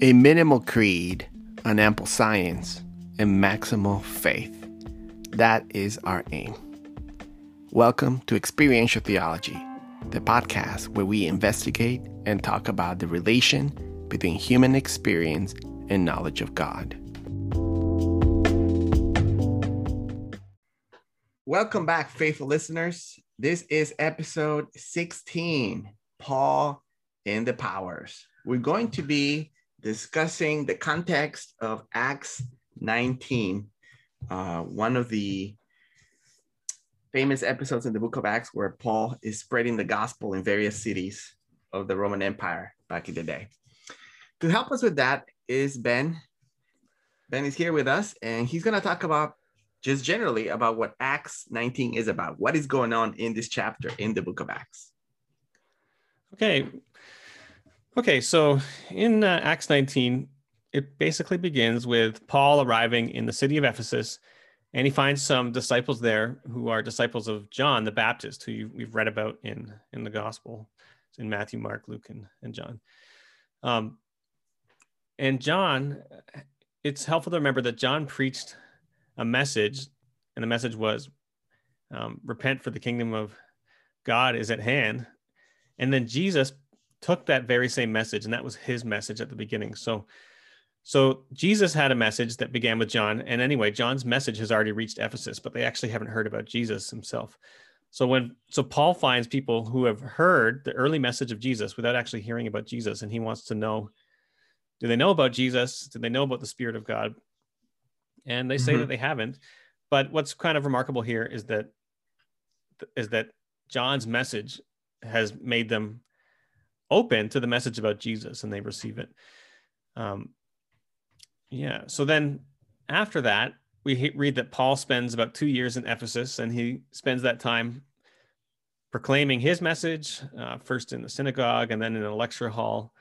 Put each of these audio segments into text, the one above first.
A minimal creed, an ample science, and maximal faith. That is our aim. Welcome to Experiential Theology, the podcast where we investigate and talk about the relation between human experience and knowledge of God. Welcome back, faithful listeners. This is episode 16 Paul in the Powers. We're going to be discussing the context of Acts 19, uh, one of the famous episodes in the book of Acts where Paul is spreading the gospel in various cities of the Roman Empire back in the day. To help us with that is Ben. Ben is here with us, and he's going to talk about just generally about what Acts 19 is about. What is going on in this chapter in the book of Acts? Okay, Okay, so in uh, Acts 19, it basically begins with Paul arriving in the city of Ephesus, and he finds some disciples there who are disciples of John the Baptist, who we've read about in in the Gospel, it's in Matthew, Mark, Luke, and, and John. Um, and John, it's helpful to remember that John preached a message, and the message was, um, "Repent, for the kingdom of God is at hand." And then Jesus took that very same message and that was his message at the beginning. So so jesus had a message that began with john and anyway john's message has already reached ephesus but they actually haven't heard about jesus himself. So when so paul finds people who have heard the early message of jesus without actually hearing about jesus and he wants to know do they know about jesus? Do they know about the spirit of god? And they say mm-hmm. that they haven't. But what's kind of remarkable here is that is that john's message has made them open to the message about Jesus and they receive it. Um, yeah. So then after that, we read that Paul spends about two years in Ephesus and he spends that time proclaiming his message, uh, first in the synagogue and then in a lecture hall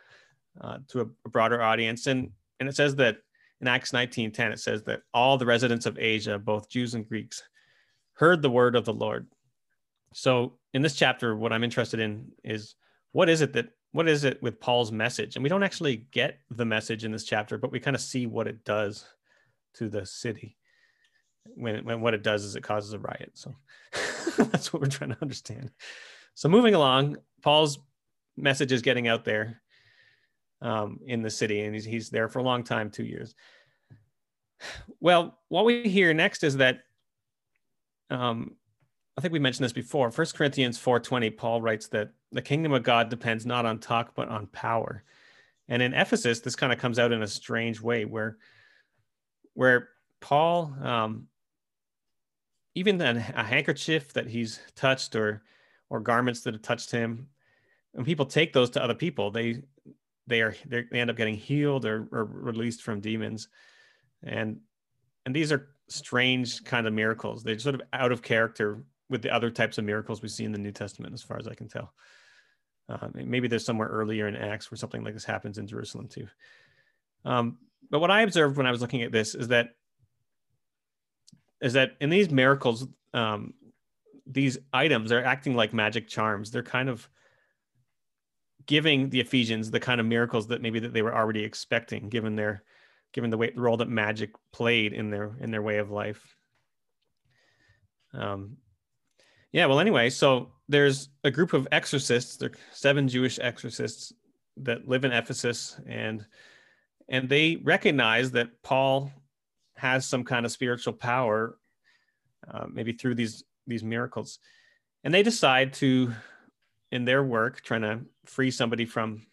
uh, to a, a, broader audience. And, and it says that in Acts 19:10, it says that all the residents of Asia, both Jews and Greeks, heard the word of the Lord. So in this chapter, what I'm interested in is what is it that what is it with Paul's message? And we don't actually get the message in this chapter, but we kind of see what it does to the city. When, when what it does is it causes a riot. So that's what we're trying to understand. So moving along, Paul's message is getting out there um, in the city, and he's, he's there for a long time, two years. Well, what we hear next is that um, I think we mentioned this before. First Corinthians 4:20, Paul writes that the kingdom of God depends not on talk but on power. And in Ephesus, this kind of comes out in a strange way where where Paul um, even a, a handkerchief that he's touched or or garments that have touched him, when people take those to other people, they they are they end up getting healed or, or released from demons. And and these are strange kind of miracles. They're sort of out of character with the other types of miracles we see in the New Testament, as far as I can tell. Uh, maybe there's somewhere earlier in Acts where something like this happens in Jerusalem too. Um, but what I observed when I was looking at this is that is that in these miracles, um, these items are acting like magic charms. They're kind of giving the Ephesians the kind of miracles that maybe that they were already expecting, given their given the way the role that magic played in their in their way of life. Um, yeah, well, anyway, so there's a group of exorcists, there seven Jewish exorcists that live in Ephesus, and and they recognize that Paul has some kind of spiritual power, uh, maybe through these these miracles, and they decide to, in their work, trying to free somebody from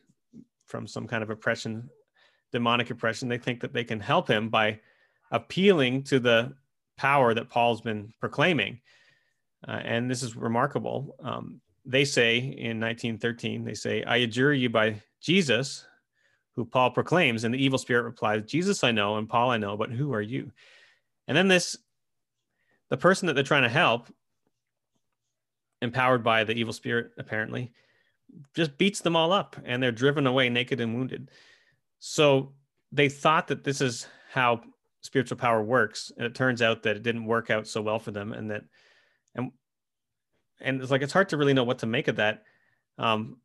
from some kind of oppression, demonic oppression. They think that they can help him by appealing to the power that Paul's been proclaiming uh, and this is remarkable. Um, they say in 1913, they say, I adjure you by Jesus, who Paul proclaims. And the evil spirit replies, Jesus I know, and Paul I know, but who are you? And then this, the person that they're trying to help, empowered by the evil spirit, apparently, just beats them all up and they're driven away naked and wounded. So they thought that this is how spiritual power works. And it turns out that it didn't work out so well for them and that and it's like it's hard to really know what to make of that um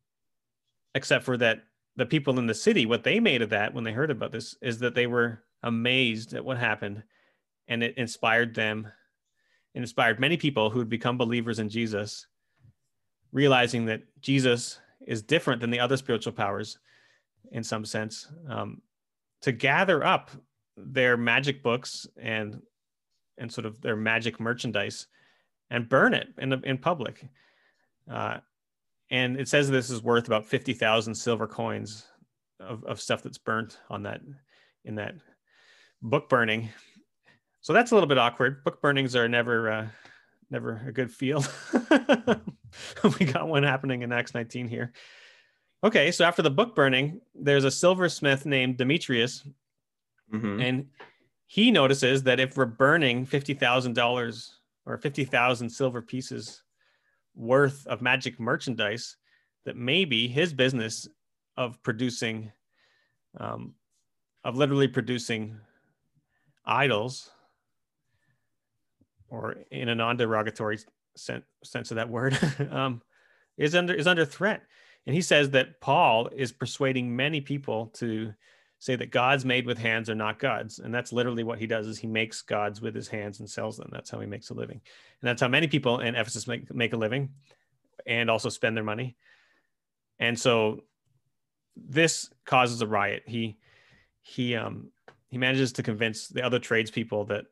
except for that the people in the city, what they made of that when they heard about this is that they were amazed at what happened and it inspired them, it inspired many people who had become believers in Jesus, realizing that Jesus is different than the other spiritual powers in some sense, um, to gather up their magic books and and sort of their magic merchandise and burn it in, the, in public. Uh, and it says this is worth about 50,000 silver coins of, of stuff that's burnt on that in that book burning. So that's a little bit awkward. Book burnings are never uh, never a good feel. we got one happening in Acts 19 here. Okay, so after the book burning, there's a silversmith named Demetrius, mm-hmm. and he notices that if we're burning fifty thousand dollars or fifty thousand silver pieces worth of magic merchandise, that maybe his business of producing, um, of literally producing idols, or in a non-derogatory sense, sense of that word, um, is under is under threat. And he says that Paul is persuading many people to say that gods made with hands are not gods. And that's literally what he does is he makes gods with his hands and sells them. That's how he makes a living. And that's how many people in Ephesus make, make a living and also spend their money. And so this causes a riot. He he um he manages to convince the other tradespeople that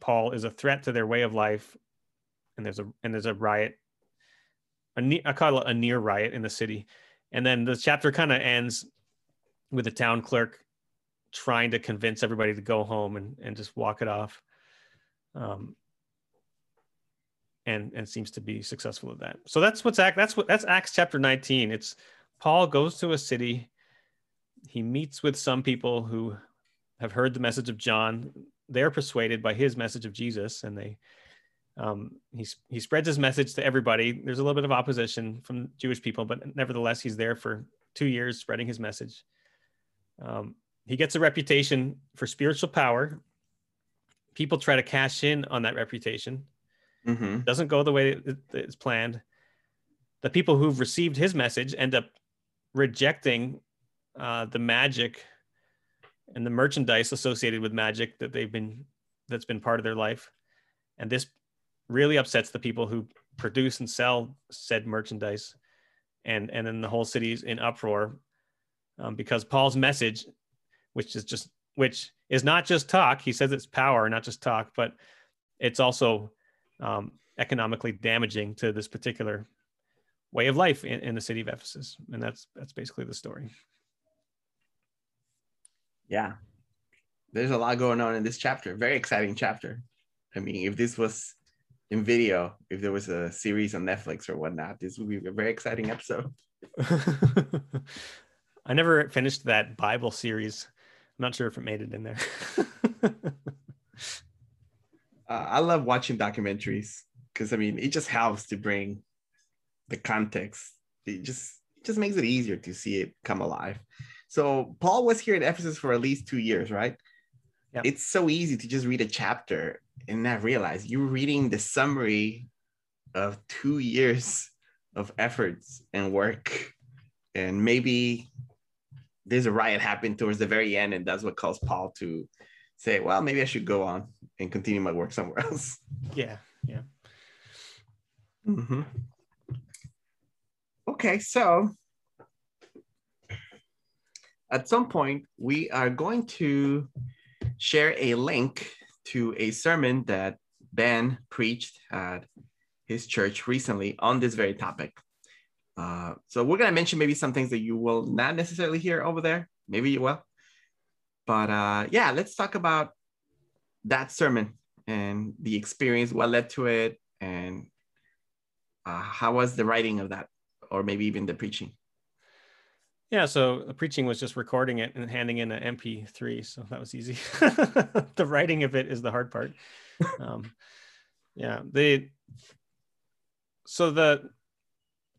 Paul is a threat to their way of life and there's a and there's a riot a, I call it a near riot in the city. And then the chapter kind of ends with the town clerk trying to convince everybody to go home and, and just walk it off. Um, and, and seems to be successful at that. So that's what's act. That's what that's Acts chapter 19. It's Paul goes to a city. He meets with some people who have heard the message of John. They're persuaded by his message of Jesus, and they um, he's, he spreads his message to everybody. There's a little bit of opposition from Jewish people, but nevertheless, he's there for two years spreading his message. Um, he gets a reputation for spiritual power. People try to cash in on that reputation. Mm-hmm. Doesn't go the way it's planned. The people who've received his message end up rejecting uh, the magic and the merchandise associated with magic that they've been that's been part of their life and this really upsets the people who produce and sell said merchandise and and then the whole city's in uproar um, because paul's message which is just which is not just talk he says it's power not just talk but it's also um, economically damaging to this particular way of life in, in the city of ephesus and that's that's basically the story yeah there's a lot going on in this chapter very exciting chapter i mean if this was in video if there was a series on Netflix or whatnot. This would be a very exciting episode. I never finished that Bible series. I'm not sure if it made it in there. uh, I love watching documentaries because I mean it just helps to bring the context. It just it just makes it easier to see it come alive. So Paul was here in Ephesus for at least two years, right? Yep. It's so easy to just read a chapter and not realize you're reading the summary of two years of efforts and work. And maybe there's a riot happened towards the very end, and that's what caused Paul to say, Well, maybe I should go on and continue my work somewhere else. Yeah, yeah. Mm-hmm. Okay, so at some point, we are going to share a link to a sermon that Ben preached at his church recently on this very topic. Uh, so we're going to mention maybe some things that you will not necessarily hear over there. Maybe you will. But uh, yeah, let's talk about that sermon and the experience, what led to it, and uh, how was the writing of that, or maybe even the preaching. Yeah, so the preaching was just recording it and handing in an MP3, so that was easy. the writing of it is the hard part. Um, yeah, the so the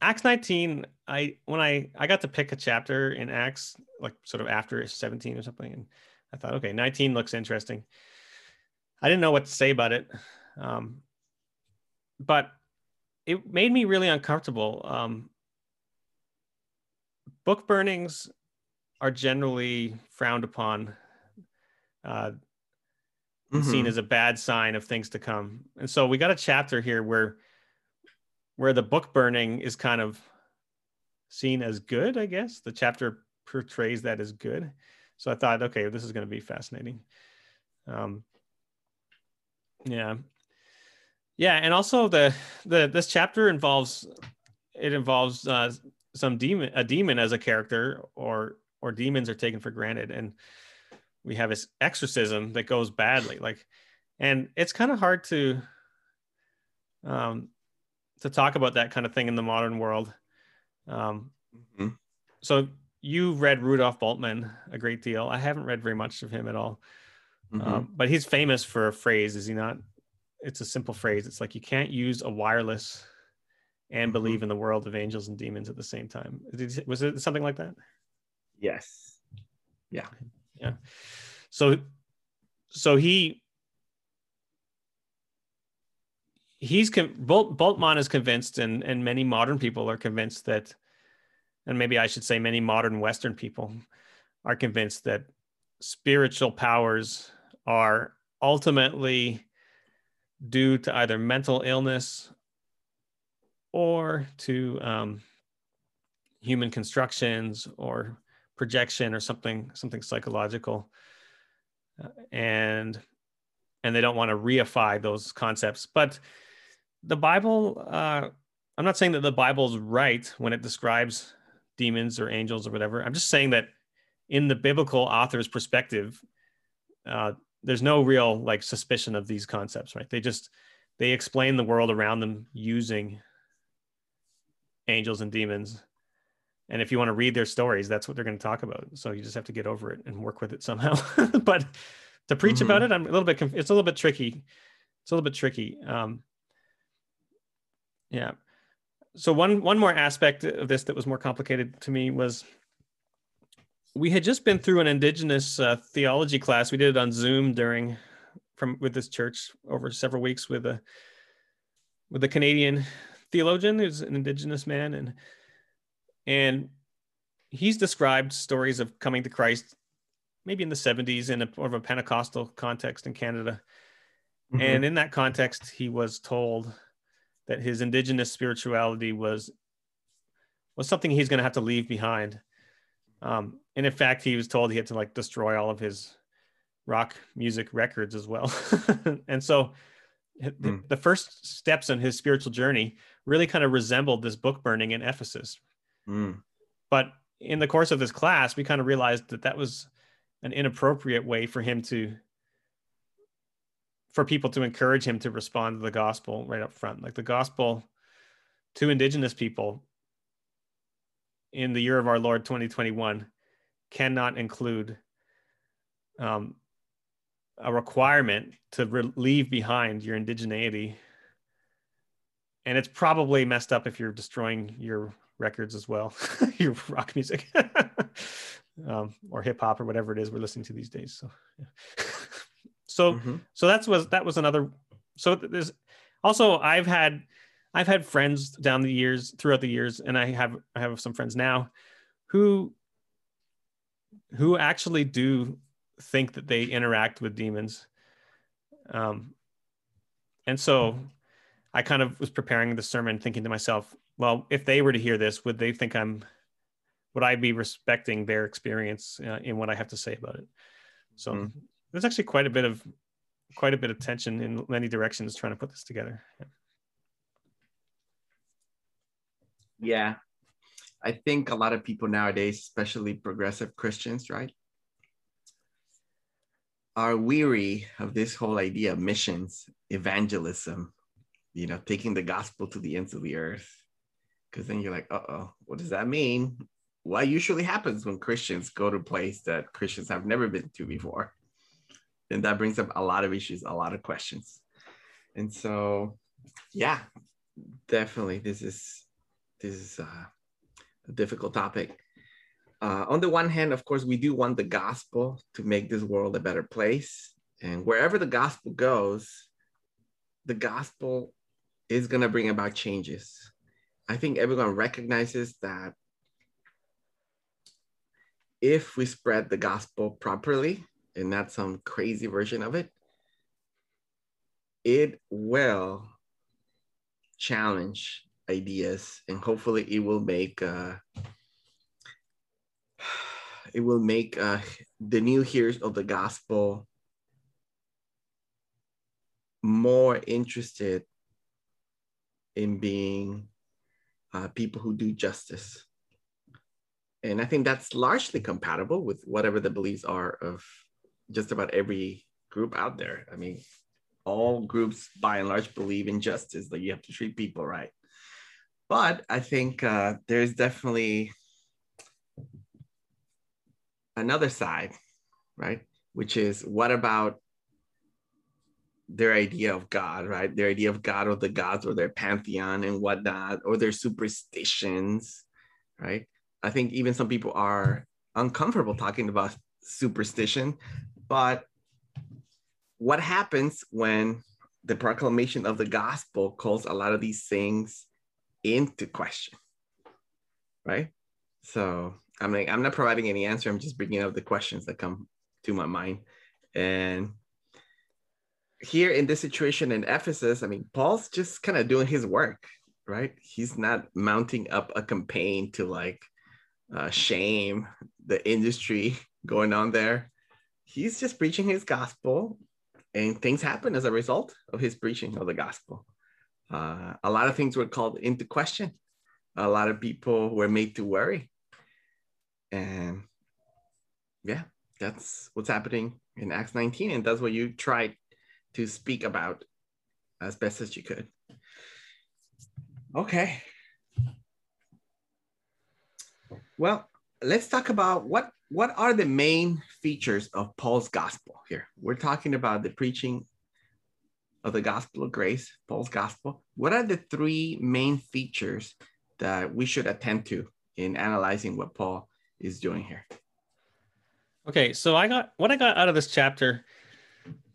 Acts 19, I when I I got to pick a chapter in Acts, like sort of after 17 or something, and I thought, okay, 19 looks interesting. I didn't know what to say about it, um, but it made me really uncomfortable. Um, book burnings are generally frowned upon, uh, mm-hmm. seen as a bad sign of things to come. And so we got a chapter here where where the book burning is kind of seen as good, I guess. The chapter portrays that as good. So I thought, okay, this is going to be fascinating. Um, yeah, yeah, and also the the this chapter involves it involves uh, some demon a demon as a character or or demons are taken for granted and we have this exorcism that goes badly like and it's kind of hard to um to talk about that kind of thing in the modern world. Um mm-hmm. so you read Rudolf bultmann a great deal. I haven't read very much of him at all. Mm-hmm. um, but he's famous for a phrase is he not? It's a simple phrase. It's like you can't use a wireless and mm-hmm. believe in the world of angels and demons at the same time. Was it something like that? Yes. Yeah. Yeah. So so he he's con- Bolt, Bultmann is convinced and and many modern people are convinced that and maybe I should say many modern western people are convinced that spiritual powers are ultimately due to either mental illness or to um, human constructions or projection or something something psychological. Uh, and and they don't want to reify those concepts. But the bible uh, i'm not saying that the bible's right when it describes demons or angels or whatever. I'm just saying that in the biblical author's perspective uh, there's no real like suspicion of these concepts right? They just they explain the world around them using angels and demons. And if you want to read their stories that's what they're going to talk about. So you just have to get over it and work with it somehow. But to preach mm-hmm. about it i'm a little bit conf- it's a little bit tricky. It's a little bit tricky. Um yeah so one one more aspect of this that was more complicated to me was we had just been through an indigenous uh, theology class. We did it on Zoom during from with this church over several weeks with a with a Canadian theologian who's an indigenous man and and he's described stories of coming to Christ maybe in the 70s in a more of a Pentecostal context in Canada. Mm-hmm. And in that context, he was told that his indigenous spirituality was was something he's going to have to leave behind. Um, and in fact, he was told he had to like destroy all of his rock music records as well. and so mm. the first steps in his spiritual journey really kind of resembled this book burning in Ephesus. Mm. But in the course of this class, we kind of realized that that was an inappropriate way for him to for people to encourage him to respond to the gospel right up front like the gospel to indigenous people in the year of our lord 2021 cannot include um, a requirement to re- leave behind your indigeneity. And it's probably messed up if you're destroying your records as well, your rock music um, or hip hop or whatever it is we're listening to these days. So, yeah. so, mm-hmm. so that's was that was another. So there's also I've had I've had friends down the years throughout the years, and I have I have some friends now who who actually do think that they interact with demons. Um, and so I kind of was preparing the sermon thinking to myself, well, if they were to hear this, would they think I'm, would I be respecting their experience uh, in what I have to say about it? So mm there's actually quite a bit of, quite a bit of tension in many directions trying to put this together. Yeah. I think a lot of people nowadays, especially progressive Christians, right, are weary of this whole idea of missions, evangelism, you know, taking the gospel to the ends of the earth. Because then you're like, uh oh, what does that mean? What usually happens when Christians go to a place that Christians have never been to before? And that brings up a lot of issues, a lot of questions. And so, yeah, definitely, this is this is uh, a difficult topic. Uh, on the one hand, of course, we do want the gospel to make this world a better place. And wherever the gospel goes, the gospel is going to bring about changes. I think everyone recognizes that if we spread the gospel properly and not some crazy version of it, it will challenge ideas and hopefully it will make uh, it will make uh, the new hearers of the gospel more interested in being uh, people who do justice. And I think that's largely compatible with whatever the beliefs are of just about every group out there. I mean, all groups by and large believe in justice, that you have to treat people right. But I think uh, there's definitely another side, right? Which is what about their idea of God, right? Their idea of God or the gods or their pantheon and whatnot, or their superstitions, right? I think even some people are uncomfortable talking about superstition, but what happens when the proclamation of the gospel calls a lot of these things into question, right? So I'm like, I'm not providing any answer. I'm just bringing up the questions that come to my mind. And here in this situation in Ephesus, I mean, Paul's just kind of doing his work, right? He's not mounting up a campaign to like uh, shame the industry going on there. He's just preaching his gospel, and things happen as a result of his preaching of the gospel. Uh, a lot of things were called into question. A lot of people were made to worry. And yeah, that's what's happening in Acts 19. And that's what you tried to speak about as best as you could. Okay. Well, let's talk about what what are the main features of Paul's gospel here. We're talking about the preaching of the gospel of grace, Paul's gospel. What are the three main features that we should attend to in analyzing what Paul is doing here? Okay, so I got what I got out of this chapter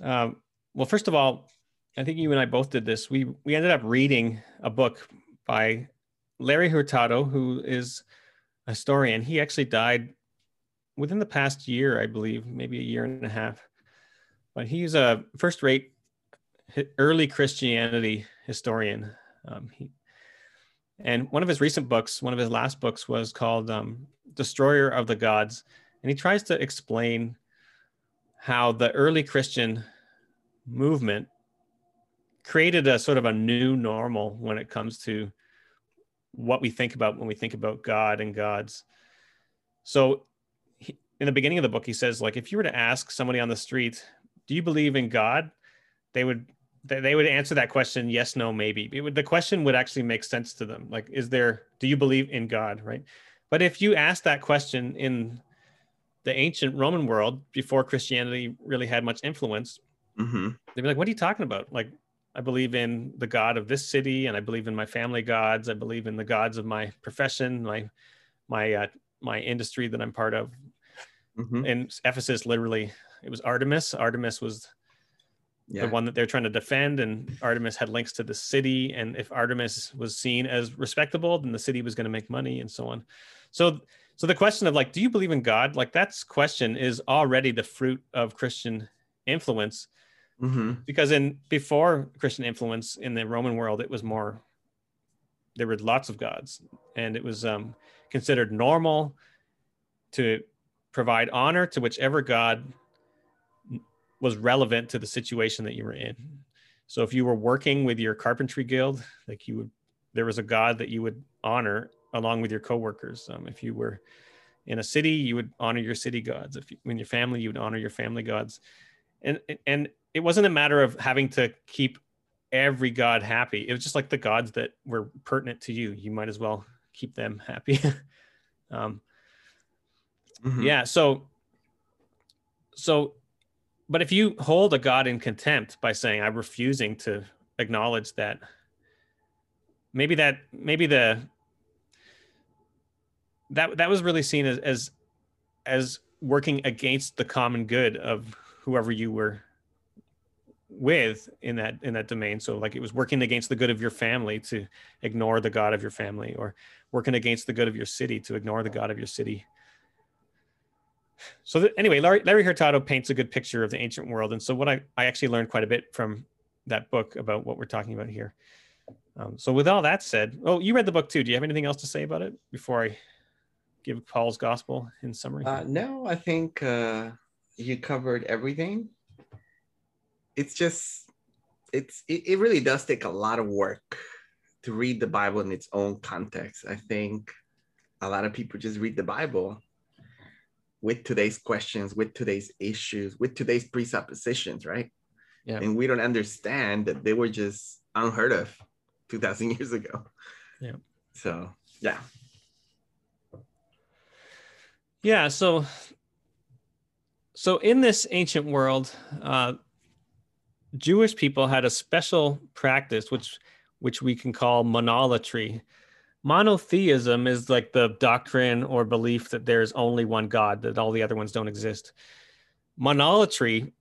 um, well, first of all, I think you and I both did this. We we ended up reading a book by Larry Hurtado, who is a historian. He actually died within the past year, I believe, maybe a year and a half. But he's a first-rate early Christianity historian. Um, he, and one of his recent books, one of his last books, was called um, "Destroyer of the Gods," and he tries to explain how the early Christian movement created a sort of a new normal when it comes to what we think about when we think about God and gods. So in the beginning of the book, he says, like, if you were to ask somebody on the street, do you believe in God? They would they would answer that question yes no maybe would, the question would actually make sense to them like is there do you believe in god right but if you ask that question in the ancient roman world before christianity really had much influence Mm-hmm. They'd be like, "What are you talking about?" Like, I believe in the God of this city, and I believe in my family gods. I believe in the gods of my profession, my my uh, my industry that I'm part of. Mm-hmm. In Ephesus, literally, it was Artemis. Artemis was yeah. the one that they're trying to defend, and Artemis had links to the city. And if Artemis was seen as respectable, then the city was going to make money, and so on. So, so the question of like, do you believe in God? Like that's question is already the fruit of Christian influence Mm-hmm. Because in before Christian influence in the Roman world, it was more there were lots of gods, and it was um, considered normal to provide honor to whichever god was relevant to the situation that you were in. So if you were working with your carpentry guild, like you would, there was a god that you would honor along with your coworkers. Um, if you were in a city, you would honor your city gods. If you, in your family, you would honor your family gods. And and it wasn't a matter of having to keep every god happy. It was just like the gods that were pertinent to you. You might as well keep them happy. um, mm-hmm. Yeah. So, so, but if you hold a god in contempt by saying, I'm refusing to acknowledge that, maybe that, maybe the, that, that was really seen as, as, as working against the common good of whoever you were with in that in that domain so like it was working against the good of your family to ignore the god of your family or working against the good of your city to ignore the god of your city so the, anyway, Larry, Larry Hurtado paints a good picture of the ancient world, and so what I I actually learned quite a bit from that book about what we're talking about here. Um, so with all that said, oh, you read the book too. Do you have anything else to say about it before I give Paul's gospel in summary? Uh, no, I think uh, you covered everything. It's just, it's it, it really does take a lot of work to read the Bible in its own context. I think a lot of people just read the Bible with today's questions, with today's issues, with today's presuppositions, right? Yeah. And we don't understand that they were just unheard of 2000 years ago. Yeah. So, yeah. Yeah, so so in this ancient world, uh, Jewish people had a special practice which which we can call monolatry. Monotheism is like the doctrine or belief that there's only one God, that all the other ones don't exist. Monolatry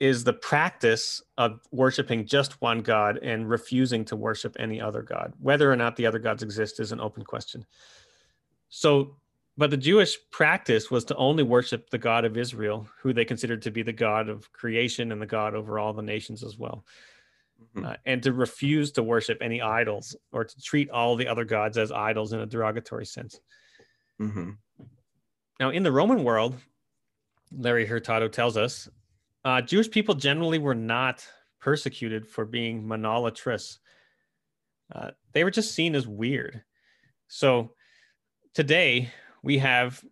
is the practice of worshiping just one God and refusing to worship any other God. Whether or not the other gods exist is an open question. So, but the Jewish practice was to only worship the God of Israel, who they considered to be the God of creation and the God over all the nations as well. Mm-hmm. Uh, and to refuse to worship any idols or to treat all the other gods as idols in a derogatory sense. Mm-hmm. Now, in the Roman world, Larry Hurtado tells us uh, Jewish people generally were not persecuted for being monolatrous. Uh, they were just seen as weird. So today we have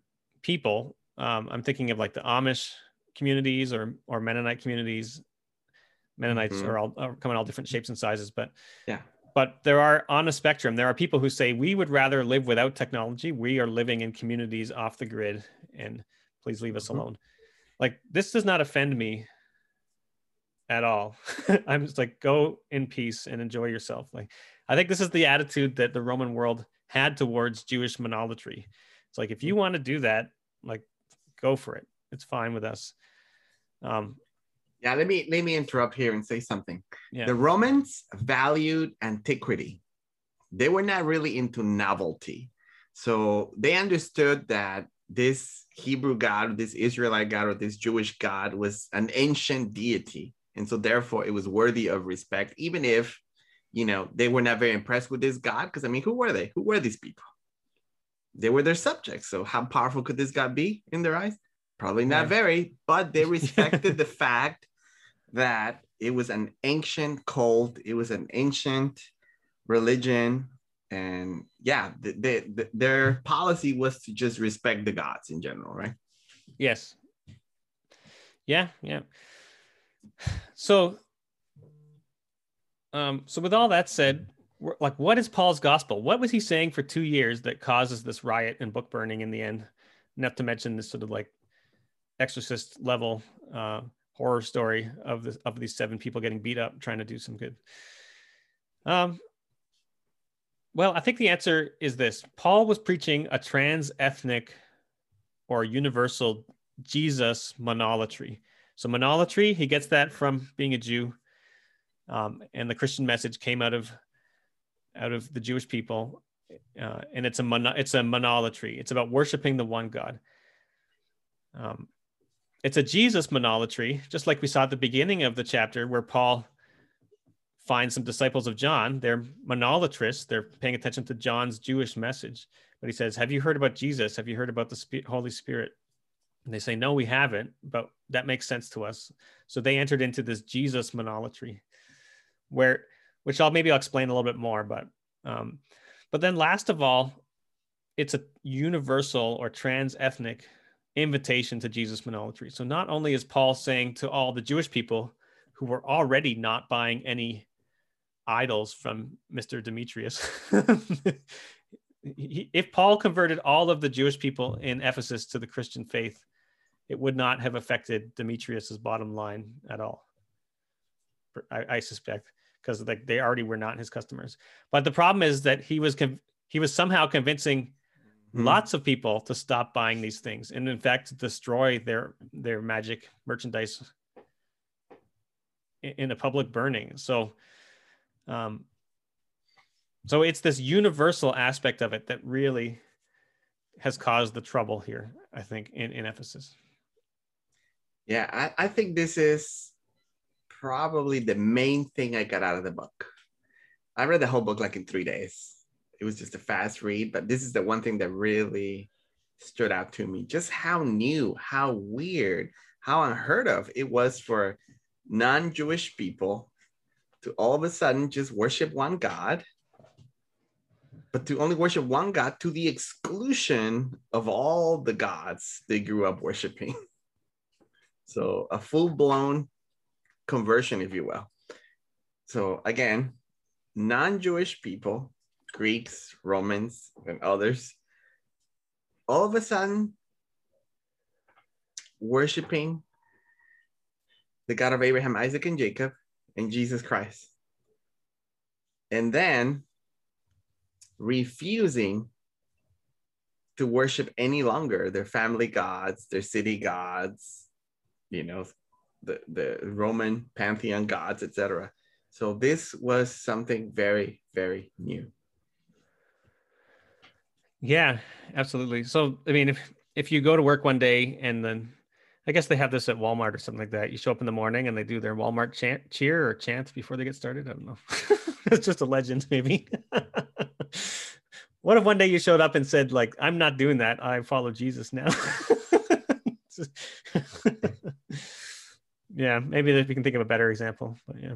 people. Um, I'm thinking of like the Amish communities or or Mennonite communities. Mennonites mm-hmm. are all are come in all different shapes and sizes, but yeah. But there are on a spectrum. There are people who say we would rather live without technology. We are living in communities off the grid, and please leave us mm-hmm. alone like this does not offend me at all. I'm just like, go in peace and enjoy yourself. Like, I think this is the attitude that the Roman world had towards Jewish monolatry. It's like, if you want to do that, like, go for it. It's fine with us. Um, yeah, let me let me interrupt here and say something. Yeah. The Romans valued antiquity. They were not really into novelty. So they understood that this Hebrew God, this Israelite God, or this Jewish God was an ancient deity. And so therefore it was worthy of respect, even if, you know, they were not very impressed with this God. Because I mean, who were they? Who were these people? They were their subjects. So how powerful could this God be in their eyes? Probably not yeah. very, but they respected the fact that it was an ancient cult, it was an ancient religion and yeah the, the, the, their policy was to just respect the gods in general right? Yes. Yeah yeah. So um so with all that said like what is paul's gospel? What was he saying for two years that causes this riot and book burning in the end? Not to mention this sort of like exorcist level uh horror story of the of these seven people getting beat up trying to do some good um well, I think the answer is this Paul was preaching a trans ethnic or universal Jesus monolatry. So, monolatry, he gets that from being a Jew. Um, and the Christian message came out of out of the Jewish people, uh, and it's a mono, it's a monolatry. It's about worshiping the one God. Um, it's a Jesus monolatry, just like we saw at the beginning of the chapter, where Paul finds some disciples of John. They're monolatrists. They're paying attention to John's Jewish message. But he says, Have you heard about Jesus? Have you heard about the Holy Spirit? And they say, No, we haven't, but that makes sense to us. So they entered into this Jesus monolatry, where, which I'll maybe I'll explain a little bit more. But, um, but then last of all, it's a universal or trans ethnic invitation to Jesus monolatry. So not only is Paul saying to all the Jewish people who were already not buying any idols from Mr. Demetrius. if Paul converted all of the Jewish people in Ephesus to the Christian faith, it would not have affected Demetrius's bottom line at all. I, I suspect because like they already were not his customers. But the problem is that he was he was somehow convincing mm-hmm. lots of people to stop buying these things, and in fact destroy their their magic merchandise in a public burning. So um, so it's this universal aspect of it that really has caused the trouble here, I think, in, in Ephesus. Yeah, I, I think this is probably the main thing I got out of the book. I read the whole book like in three days. It was just a fast read, but this is the one thing that really stood out to me. Just how new, how weird, how unheard of it was for non Jewish people to all of a sudden just worship one God, but to only worship one God to the exclusion of all the gods they grew up worshiping. So a full blown conversion, if you will. So again, non Jewish people, Greeks, Romans, and others, all of a sudden worshiping the God of Abraham, Isaac, and Jacob, and Jesus Christ. And then refusing to worship any longer their family gods, their city gods, you know, the, the Roman pantheon gods, etc. So this was something very, very new. Yeah, absolutely. So I mean, if if you go to work one day and then I guess they have this at Walmart or something like that. You show up in the morning and they do their Walmart chant, cheer or chant before they get started. I don't know. it's just a legend, maybe. what if one day you showed up and said, like, I'm not doing that. I follow Jesus now. yeah, maybe if we can think of a better example. But yeah.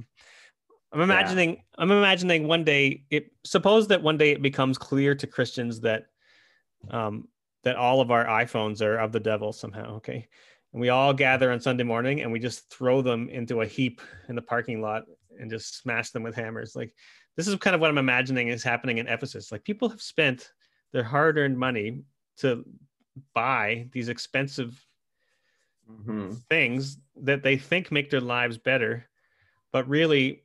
I'm imagining yeah. I'm imagining one day it suppose that one day it becomes clear to Christians that um that all of our iPhones are of the devil somehow. Okay and we all gather on Sunday morning and we just throw them into a heap in the parking lot and just smash them with hammers. Like this is kind of what I'm imagining is happening in Ephesus. Like people have spent their hard-earned money to buy these expensive mm-hmm. things that they think make their lives better, but really,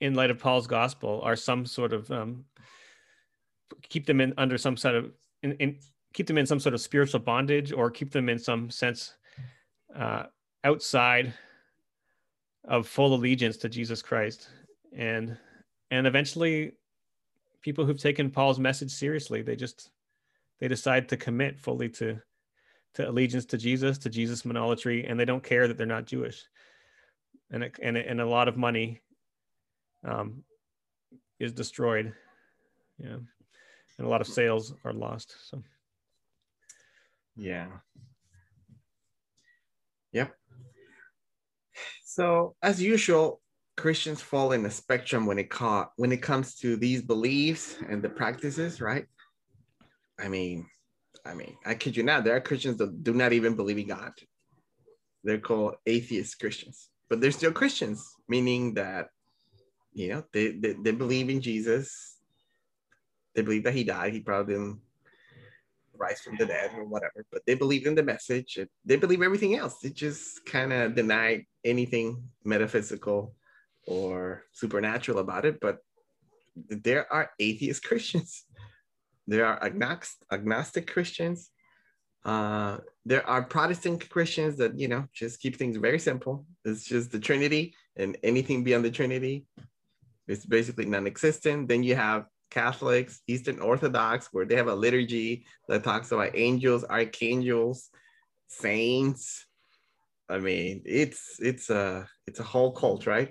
in light of Paul's gospel, are some sort of um, keep them in under some sort of in, in keep them in some sort of spiritual bondage or keep them in some sense uh, outside of full allegiance to Jesus Christ, and and eventually, people who've taken Paul's message seriously, they just they decide to commit fully to to allegiance to Jesus, to Jesus monolatry, and they don't care that they're not Jewish, and it, and it, and a lot of money um, is destroyed, yeah, and a lot of sales are lost. So, yeah, Yep. So as usual, Christians fall in the spectrum when it ca- when it comes to these beliefs and the practices, right? I mean, I mean, I kid you not, there are Christians that do not even believe in God. They're called atheist Christians, but they're still Christians, meaning that you know they, they, they believe in Jesus. They believe that he died. He probably didn't rise from the dead or whatever, but they believe in the message. They believe everything else. They just kind of deny anything metaphysical or supernatural about it. But there are atheist Christians. There are agnostic, Christians. Uh, there are Protestant Christians that you know just keep things very simple. It's just the Trinity, and anything beyond the Trinity is basically non-existent. Then you have Catholics, Eastern Orthodox, where they have a liturgy that talks about angels, archangels, saints. I mean, it's it's a it's a whole cult, right?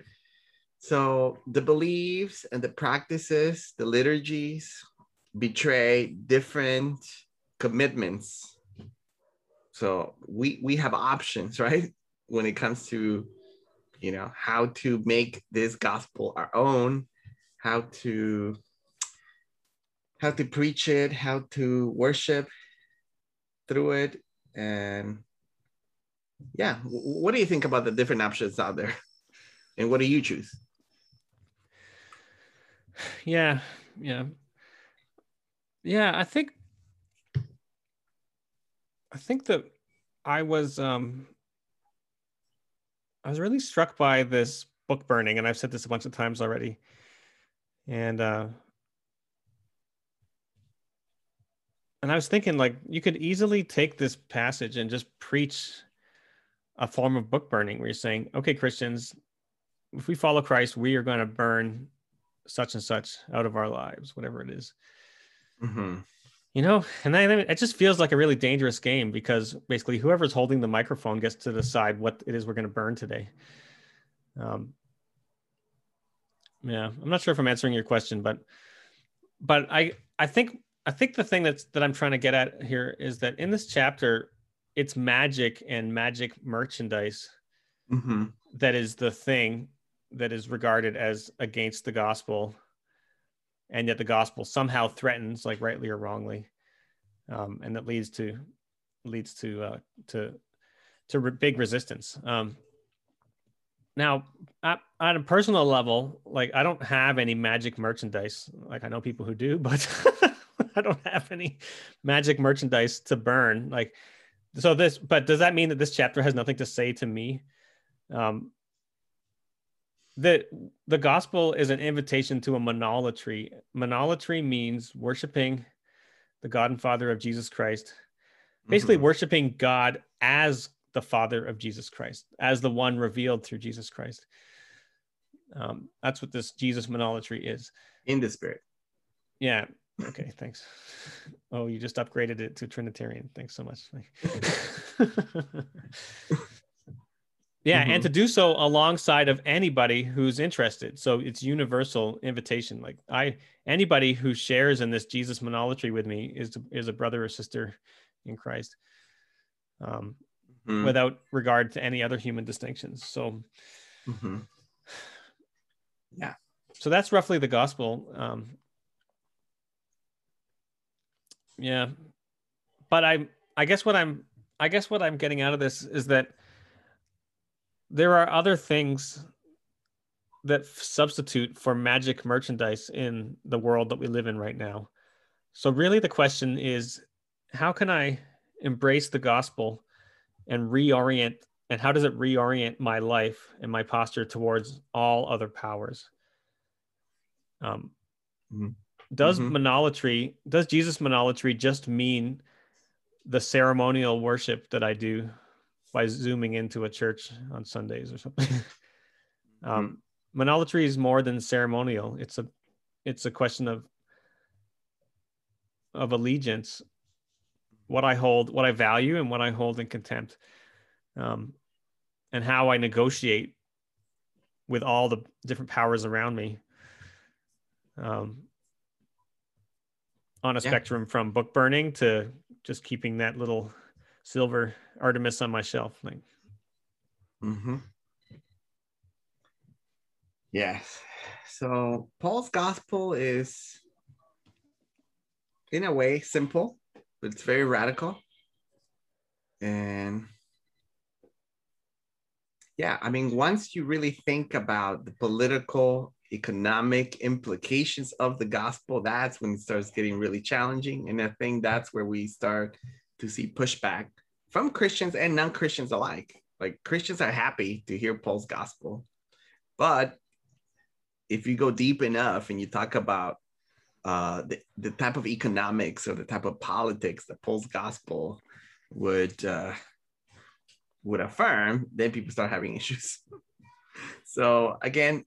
So the beliefs and the practices, the liturgies betray different commitments. So we we have options, right? When it comes to you know how to make this gospel our own, how to how to preach it, how to worship through it. And yeah, what do you think about the different options out there? And what do you choose? Yeah, yeah. Yeah, I think I think that I was um I was really struck by this book burning, and I've said this a bunch of times already. And uh and I was thinking like you could easily take this passage and just preach a form of book burning where you're saying, okay, Christians, if we follow Christ, we are going to burn such and such out of our lives, whatever it is. Mm-hmm. You know, and then it just feels like a really dangerous game because basically whoever's holding the microphone gets to decide what it is we're going to burn today. Um, yeah, I'm not sure if I'm answering your question, but but I I think I think the thing that's that I'm trying to get at here is that in this chapter, it's magic and magic merchandise Mm-hmm. that is the thing that is regarded as against the gospel and yet the gospel somehow threatens like rightly or wrongly um, and that leads to leads to uh, to to re- big resistance um, now at, at a personal level like i don't have any magic merchandise like i know people who do but i don't have any magic merchandise to burn like so this but does that mean that this chapter has nothing to say to me um, the the gospel is an invitation to a monolatry. Monolatry means worshiping the God and Father of Jesus Christ, basically Mhm. worshiping God as the Father of Jesus Christ, as the one revealed through Jesus Christ. Um, that's what this Jesus monolatry is. in the spirit. Yeah. Okay. Thanks. Oh, you just upgraded it to Trinitarian. Thanks so much. yeah, and Mhm. to do so alongside of anybody who's interested. So it's universal invitation. Like I, anybody who shares in this Jesus monolatry with me is is a brother or sister in Christ, um, Mhm. without regard to any other human distinctions. So Mhm. so that's roughly the gospel um yeah. But i i guess what i'm i guess what i'm getting out of this is that there are other things that substitute for magic merchandise in the world that we live in right now. So really the question is how can i embrace the gospel and reorient and how does it reorient my life and my posture towards all other powers? Um, Mhm. Does Mhm. monolatry does jesus monolatry just mean the ceremonial worship that i do by zooming into a church on sundays or something? Um, monolatry is more than ceremonial. It's a it's a question of of allegiance what i hold what i value and what i hold in contempt um, and how i negotiate with all the different powers around me. Um, on a Yeah. spectrum from book burning to just keeping that little silver artemis on my shelf like Mm-hmm. Yes. So Paul's gospel is, in a way, simple, but it's very radical. And yeah, I mean, once you really think about the political, economic implications of the gospel, that's when it starts getting really challenging. And I think that's where we start to see pushback from Christians and non Christians alike. Like Christians are happy to hear Paul's gospel. But if you go deep enough and you talk about uh, the, the type of economics or the type of politics that Paul's gospel would uh, would affirm, then people start having issues. so again,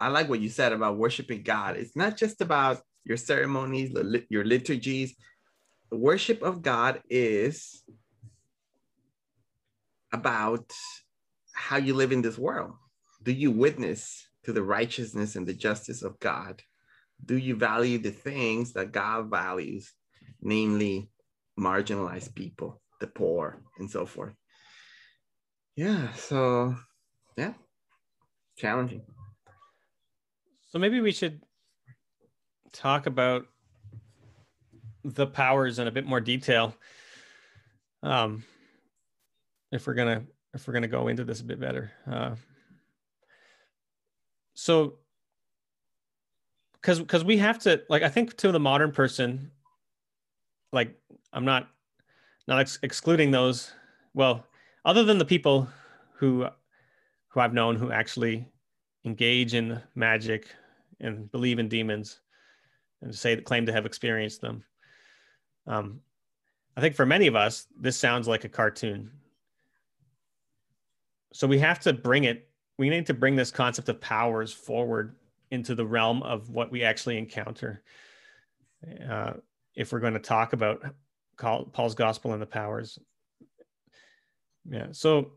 I like what you said about worshiping God. It's not just about your ceremonies, your liturgies. The worship of God is about how you live in this world. Do you witness to the righteousness and the justice of God? Do you value the things that God values, namely marginalized people, the poor, and so forth? Yeah, so yeah, challenging. So maybe we should talk about the powers in a bit more detail um if we're gonna if we're gonna go into this a bit better. Uh so because because we have to like i think to the modern person like i'm not not ex- excluding those well other than the people who who i've known who actually engage in magic and believe in demons and say claim to have experienced them um i think for many of us this sounds like a cartoon so we have to bring it we need to bring this concept of powers forward into the realm of what we actually encounter uh, if we're going to talk about Paul's gospel and the powers. Yeah. So,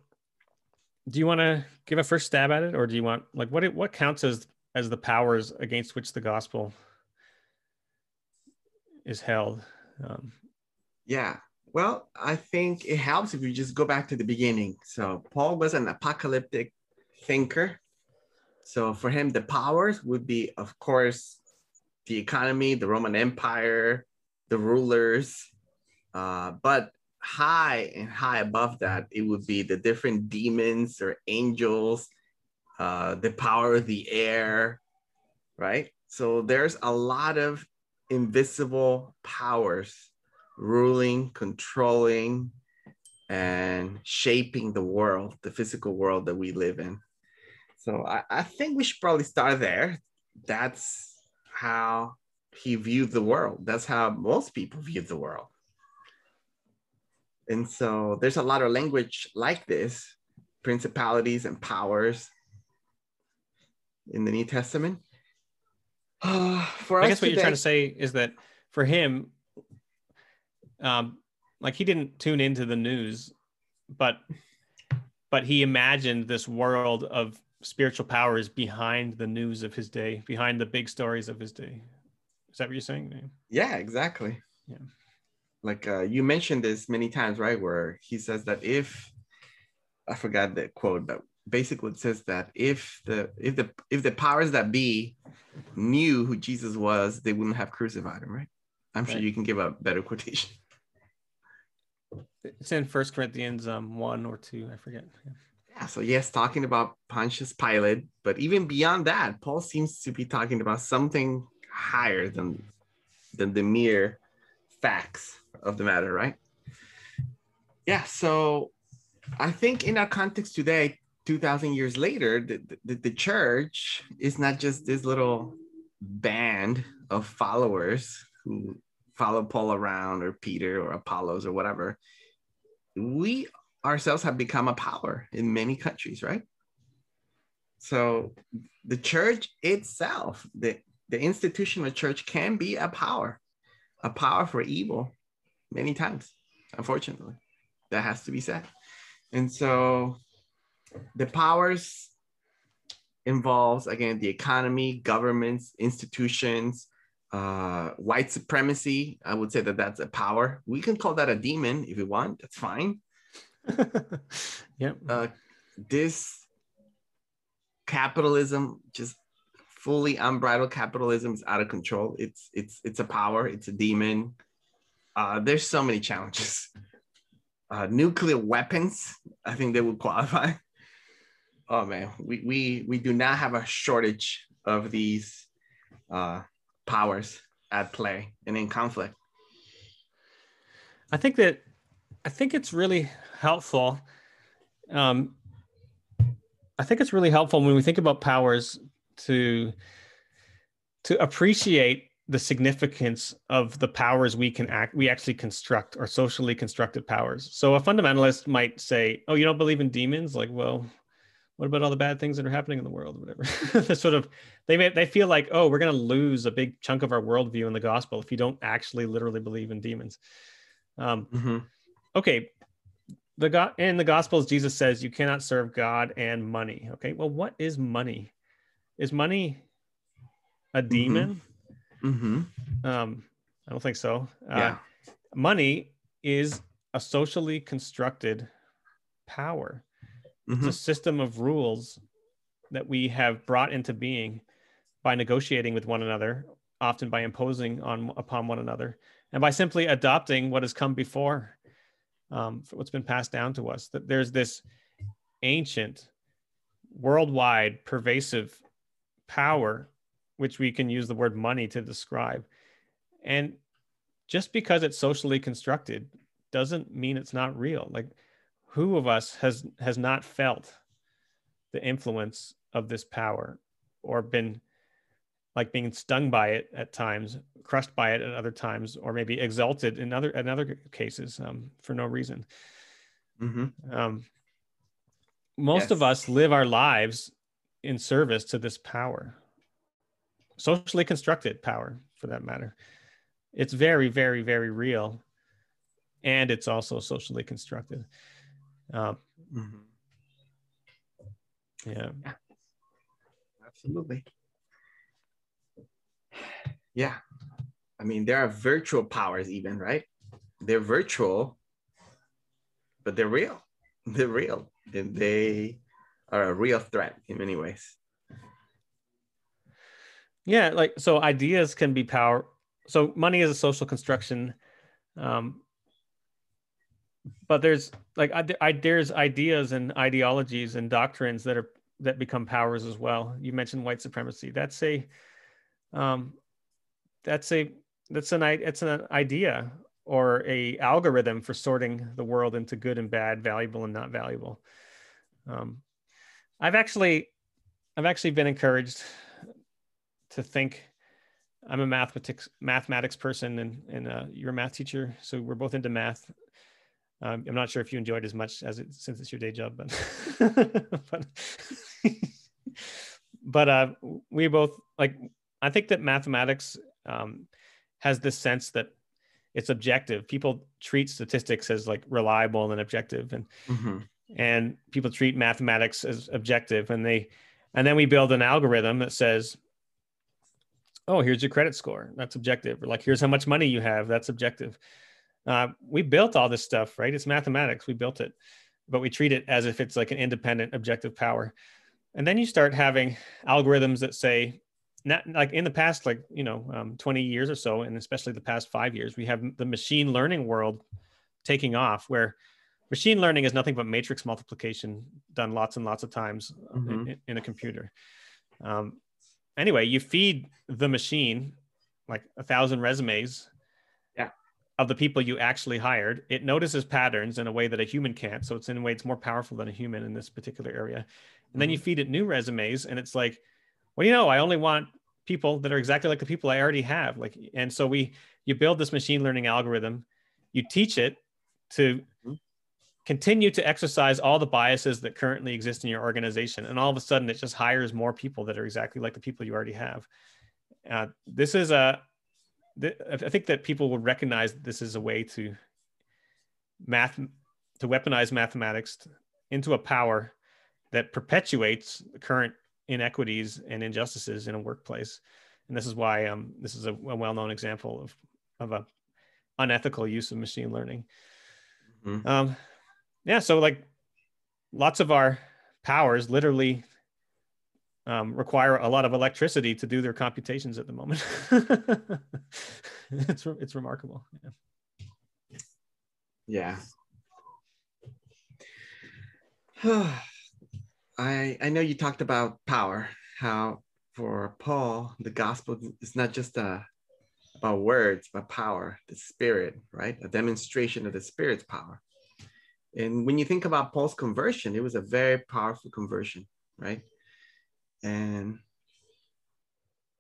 do you want to give a first stab at it, or do you want like what what counts as as the powers against which the gospel is held? Um, yeah. Well, I think it helps if you just go back to the beginning. So Paul was an apocalyptic thinker. So for him, the powers would be, of course, the economy, the Roman Empire, the rulers, uh, but high and high above that, it would be the different demons or angels, uh, the power of the air, right? So there's a lot of invisible powers ruling, controlling, and shaping the world, the physical world that we live in. So I, I think we should probably start there. That's how he viewed the world. That's how most people view the world. And so there's a lot of language like this principalities and powers in the New Testament. Uh, for I guess what today, you're trying to say is that for him, um, like he didn't tune into the news, but but he imagined this world of spiritual powers behind the news of his day, behind the big stories of his day. Is that what you're saying? Yeah, exactly. Yeah like uh, you mentioned this many times, right? Where he says that if I forgot the quote, but basically it says that if the if the if the powers that be knew who Jesus was, they wouldn't have crucified him, right? I'm right. sure you can give a better quotation. It's in First Corinthians um one or two, I forget. Yeah. yeah, so yes, talking about Pontius Pilate, but even beyond that, Paul seems to be talking about something higher than than the mere facts of the matter, right? Yeah, so I think in our context today, 2000 years later, the, the, the church is not just this little band of followers who follow Paul around or Peter or Apollos or whatever. We ourselves have become a power in many countries, right? So the church itself, the, the institution of church can be a power, a power for evil many times, unfortunately. That has to be said. And so the powers involves again the economy, governments, institutions, uh, white supremacy. I would say that that's a power. We can call that a demon if we want. That's fine. yep. Uh, this capitalism, just fully unbridled capitalism, is out of control. It's it's it's a power. It's a demon. Uh, there's so many challenges. Uh, nuclear weapons, I think they would qualify. Oh man, we we we do not have a shortage of these uh, powers at play and in conflict. I think that I think it's really helpful. Um, I think it's really helpful when we think about powers to to appreciate the significance of the powers we can act we actually construct or socially constructed powers so a fundamentalist might say oh you don't believe in demons like well what about all the bad things that are happening in the world whatever they sort of they may, they feel like oh we're going to lose a big chunk of our worldview in the gospel if you don't actually literally believe in demons um, mm-hmm. okay the god in the gospels jesus says you cannot serve god and money okay well what is money is money a mm-hmm. demon mm-hmm Mm-hmm. Um, I don't think so. Uh, yeah. money is a socially constructed power. Mm-hmm. It's a system of rules that we have brought into being by negotiating with one another, often by imposing on upon one another, and by simply adopting what has come before, um, what's been passed down to us. That there's this ancient, worldwide, pervasive power which we can use the word money to describe. And just because it's socially constructed doesn't mean it's not real. Like who of us has has not felt the influence of this power or been like being stung by it at times, crushed by it at other times, or maybe exalted in other in other cases um, for no reason. Mm-hmm. Um, most yes. of us live our lives in service to this power socially constructed power for that matter it's very, very, very real, and it's also socially constructed. Um, mm-hmm. Yeah. yeah. Absolutely. Yeah. I mean, there are virtual powers, even, right? They're virtual, but they're real. They're real. And they are a real threat in many ways. Yeah, like so ideas can be power. So money is a social construction. Um, but there's like I, I, there's ideas and ideologies and doctrines that are that become powers as well. You mentioned white supremacy. That's a um, that's a that's an it's an idea or a algorithm for sorting the world into good and bad, valuable and not valuable. Um, I've actually I've actually been encouraged to think. I'm a mathematics mathematics person, and and uh, you're a math teacher, so we're both into math. Um, I'm not sure if you enjoyed as much as it since it's your day job, but but but uh, we both like. I think that mathematics um, has this sense that it's objective. People treat statistics as like reliable and objective, and mm-hmm. and people treat mathematics as objective, and they and then we build an algorithm that says, oh, here's your credit score. That's objective. Or like here's how much money you have. That's objective. Uh, we built all this stuff, right? It's mathematics. We built it, but we treat it as if it's like an independent, objective power. And then you start having algorithms that say, not like in the past, like you know, um, 20 years or so, and especially the past five years, we have the machine learning world taking off, where machine learning is nothing but matrix multiplication done lots and lots of times mm-hmm. in, in, a computer. Um, anyway, you feed the machine like a thousand resumes of the people you actually hired. It notices patterns in a way that a human can't. So it's in a way it's more powerful than a human in this particular area. And then you mm-hmm. feed it new resumes, and it's like, well, you know, I only want people that are exactly like the people I already have. Like, and so we you build this machine learning algorithm, you teach it to mm-hmm. continue to exercise all the biases that currently exist in your organization, and all of a sudden it just hires more people that are exactly like the people you already have. Uh, this is a I think that people will recognize this is a way to math to weaponize mathematics into a power that perpetuates the current inequities and injustices in a workplace. And this is why um, this is a, a well-known example of of a unethical use of machine learning. Mm-hmm. Um, yeah, so like lots of our powers literally um, require a lot of electricity to do their computations at the moment. it's it's remarkable. Yeah. yeah. I I know you talked about power. How for Paul the gospel is not just a uh, about words, but power, the spirit, right? A demonstration of the spirit's power. And when you think about Paul's conversion, it was a very powerful conversion, right? And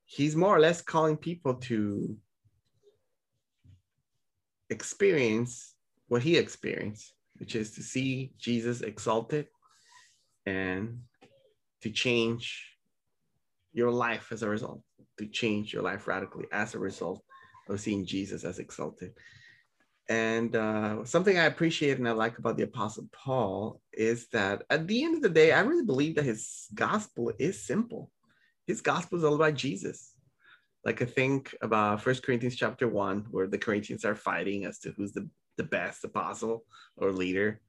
he's more or less calling people to experience what he experienced, which is to see Jesus exalted and to change your life as a result, to change your life radically as a result of seeing Jesus as exalted. And uh, something I appreciate and I like about the Apostle Paul is that at the end of the day, I really believe that his gospel is simple. His gospel is all about Jesus. Like I think about First Corinthians chapter one, where the Corinthians are fighting as to who's the, the best apostle or leader.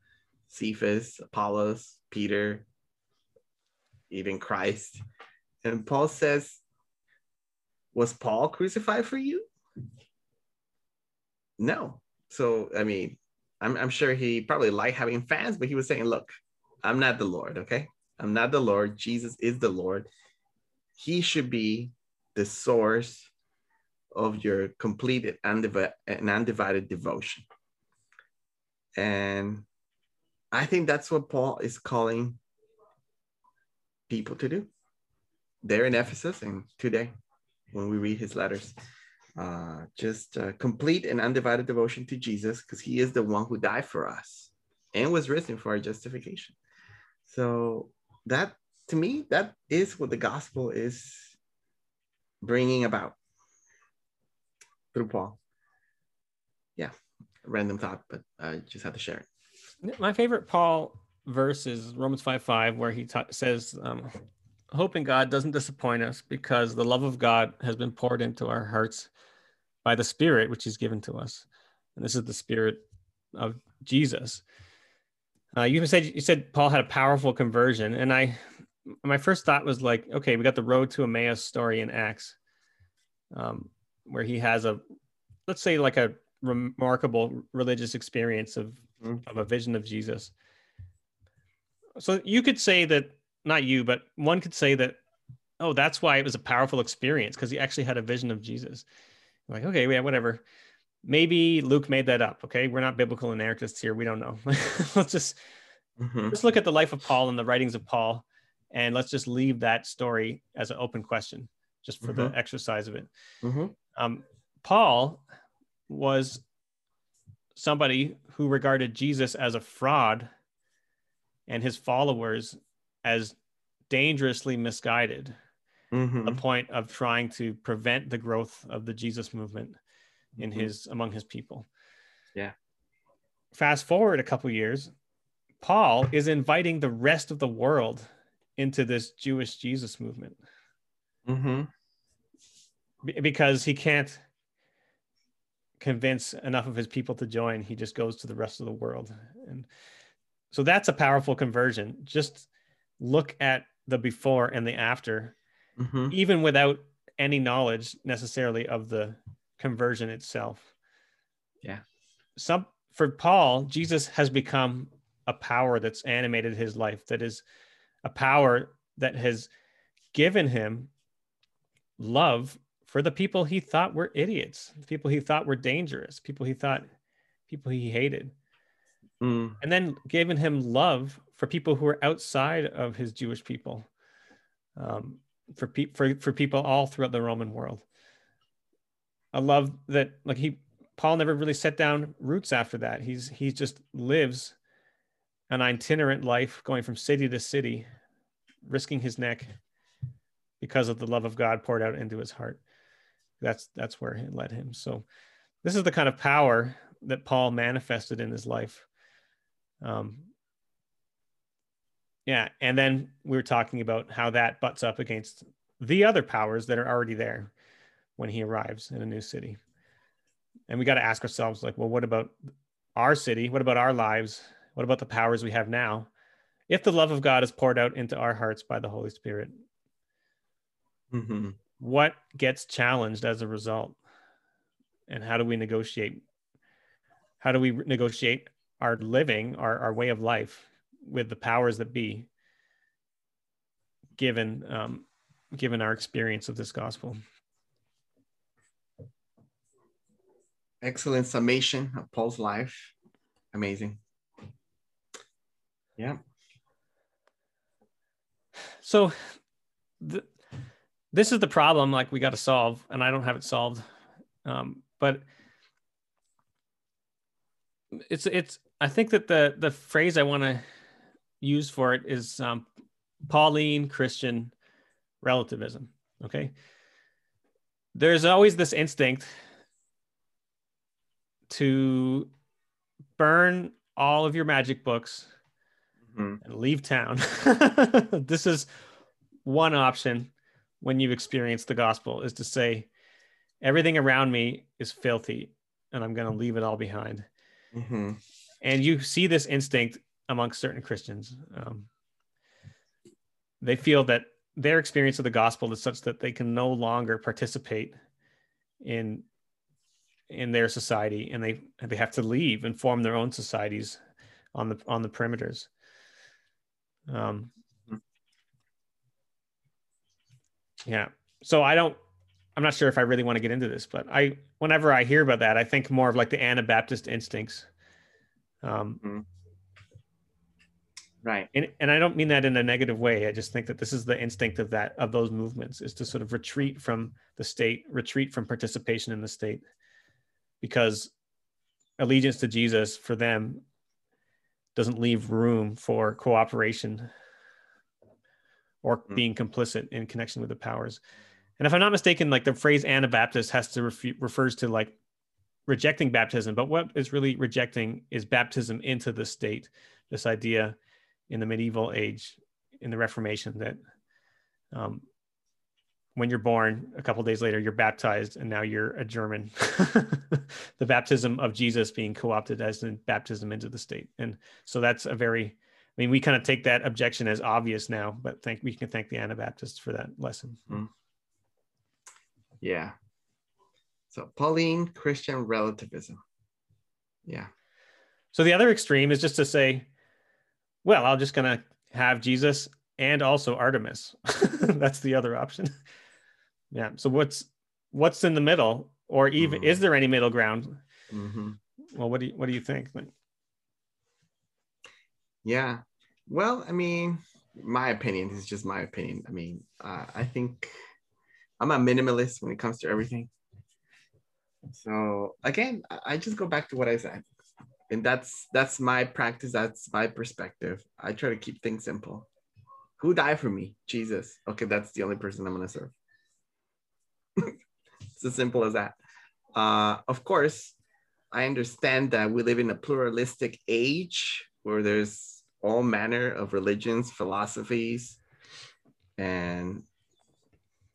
Cephas, Apollos, Peter, even Christ. And Paul says, Was Paul crucified for you? No, so I mean, I'm I'm sure he probably liked having fans, but he was saying, "Look, I'm not the Lord. Okay, I'm not the Lord. Jesus is the Lord. He should be the source of your complete and undivided devotion." And I think that's what Paul is calling people to do. There in Ephesus and today, when we read his letters uh, just uh, complete and undivided devotion to Jesus because he is the one who died for us and was risen for our justification. So that to me, that is what the gospel is bringing about through Paul. yeah, random thought, but I just had to share it. My favorite Paul verse is Romans 5 5, where he ta- says, um, Hope in God doesn't disappoint us because the love of God has been poured into our hearts by the Spirit which He's given to us. And this is the Spirit of Jesus. Uh, you said you said Paul had a powerful conversion, and I my first thought was like, okay, we got the road to Emmaus story in Acts, um, where he has a, let's say, like a remarkable religious experience of mm-hmm. of a vision of Jesus. So you could say that, not you, but one could say that, oh, that's why it was a powerful experience because he actually had a vision of Jesus. Like, okay, yeah, whatever. Maybe Luke made that up. Okay, we're not biblical anarchists here. We don't know. let's just mm-hmm. let's look at the life of Paul and the writings of Paul and let's just leave that story as an open question just for mm-hmm. the exercise of it mm-hmm. um, paul was somebody who regarded jesus as a fraud and his followers as dangerously misguided mm-hmm. the point of trying to prevent the growth of the jesus movement in mm-hmm. his among his people yeah fast forward a couple years paul is inviting the rest of the world into this Jewish Jesus movement. Mm-hmm. because he can't convince enough of his people to join, he just goes to the rest of the world. And so that's a powerful conversion. Just look at the before and the after, mm-hmm. even without any knowledge necessarily of the conversion itself. Yeah. Some for Paul, Jesus has become a power that's animated his life that is a power that has given him love for the people he thought were idiots, people he thought were dangerous, people he thought people he hated. Mm. And then given him love for people who are outside of his Jewish people, um, for, for, for people all throughout the Roman world. A love that, like he, Paul never really set down roots after that. He's he just lives an itinerant life going from city to city, risking his neck because of the love of God poured out into his heart. That's that's where it led him. So this is the kind of power that Paul manifested in his life. Um, yeah, and then we were talking about how that butts up against the other powers that are already there when he arrives in a new city. And we got to ask ourselves, like, well, what about our city? What about our lives? What about the powers we have now? If the love of God is poured out into our hearts by the Holy Spirit, mm-hmm. what gets challenged as a result? And how do we negotiate? How do we negotiate our living, our, our way of life with the powers that be, given um, given our experience of this gospel? Excellent summation of Paul's life. Amazing. Yeah. So th- this is the problem like we got to solve and I don't have it solved. Um, but it's it's I think that the the phrase I want to use for it is um, Pauline Christian relativism. Okay. There's always this instinct to burn all of your magic books mm-hmm. and leave town. this is one option when you experience the gospel is to say, everything around me is filthy and I'm going to leave it all behind. Mm-hmm. And you see this instinct amongst certain Christians. Um, they feel that their experience of the gospel is such that they can no longer participate in in their society and they they have to leave and form their own societies on the on the perimeters um, yeah. So I don't. I'm not sure if I really want to get into this, but I, whenever I hear about that, I think more of like the Anabaptist instincts. Um, mm-hmm. Right. And, and I don't mean that in a negative way. I just think that this is the instinct of that of those movements is to sort of retreat from the state, retreat from participation in the state, because allegiance to Jesus for them doesn't leave room for cooperation or mm. being complicit in connection with the powers. And if I'm not mistaken, like the phrase Anabaptist has to refer, refers to like rejecting baptism, but what is really rejecting is baptism into the state. This idea in the medieval age, in the Reformation, that um, when you're born, a couple days later, you're baptized, and now you're a German. the baptism of Jesus being co-opted as the baptism into the state, and so that's a very. I mean, we kind of take that objection as obvious now, but thank we can thank the Anabaptists for that lesson. Mm. Yeah. So Pauline Christian relativism. Yeah. So the other extreme is just to say, well, I'm just gonna have Jesus and also Artemis. That's the other option. yeah. So what's what's in the middle, or even mm-hmm. is there any middle ground? Mm-hmm. Well, what do you what do you think? Yeah. Well, I mean, my opinion is just my opinion. I mean, uh, I think I'm a minimalist when it comes to everything. So again, I just go back to what I said, and that's that's my practice. That's my perspective. I try to keep things simple. Who died for me? Jesus. Okay, that's the only person I'm gonna serve. it's as simple as that. Uh, of course, I understand that we live in a pluralistic age where there's all manner of religions, philosophies, and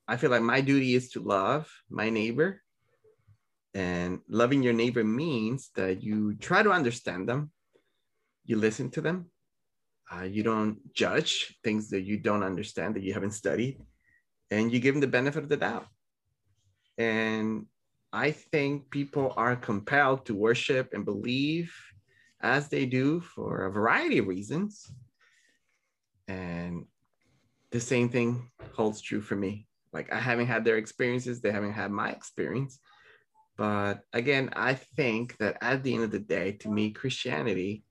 I feel like my duty is to love my neighbor. And loving your neighbor means that you try to understand them, you listen to them, uh, you don't judge things that you don't understand that you haven't studied and you give them the benefit of the doubt. And i think people are compelled to worship and believe as they do for a variety of reasons. And the same thing holds true for me. Like i haven't had their experiences. They haven't had my experience but again i think that at the end of the day to me christianity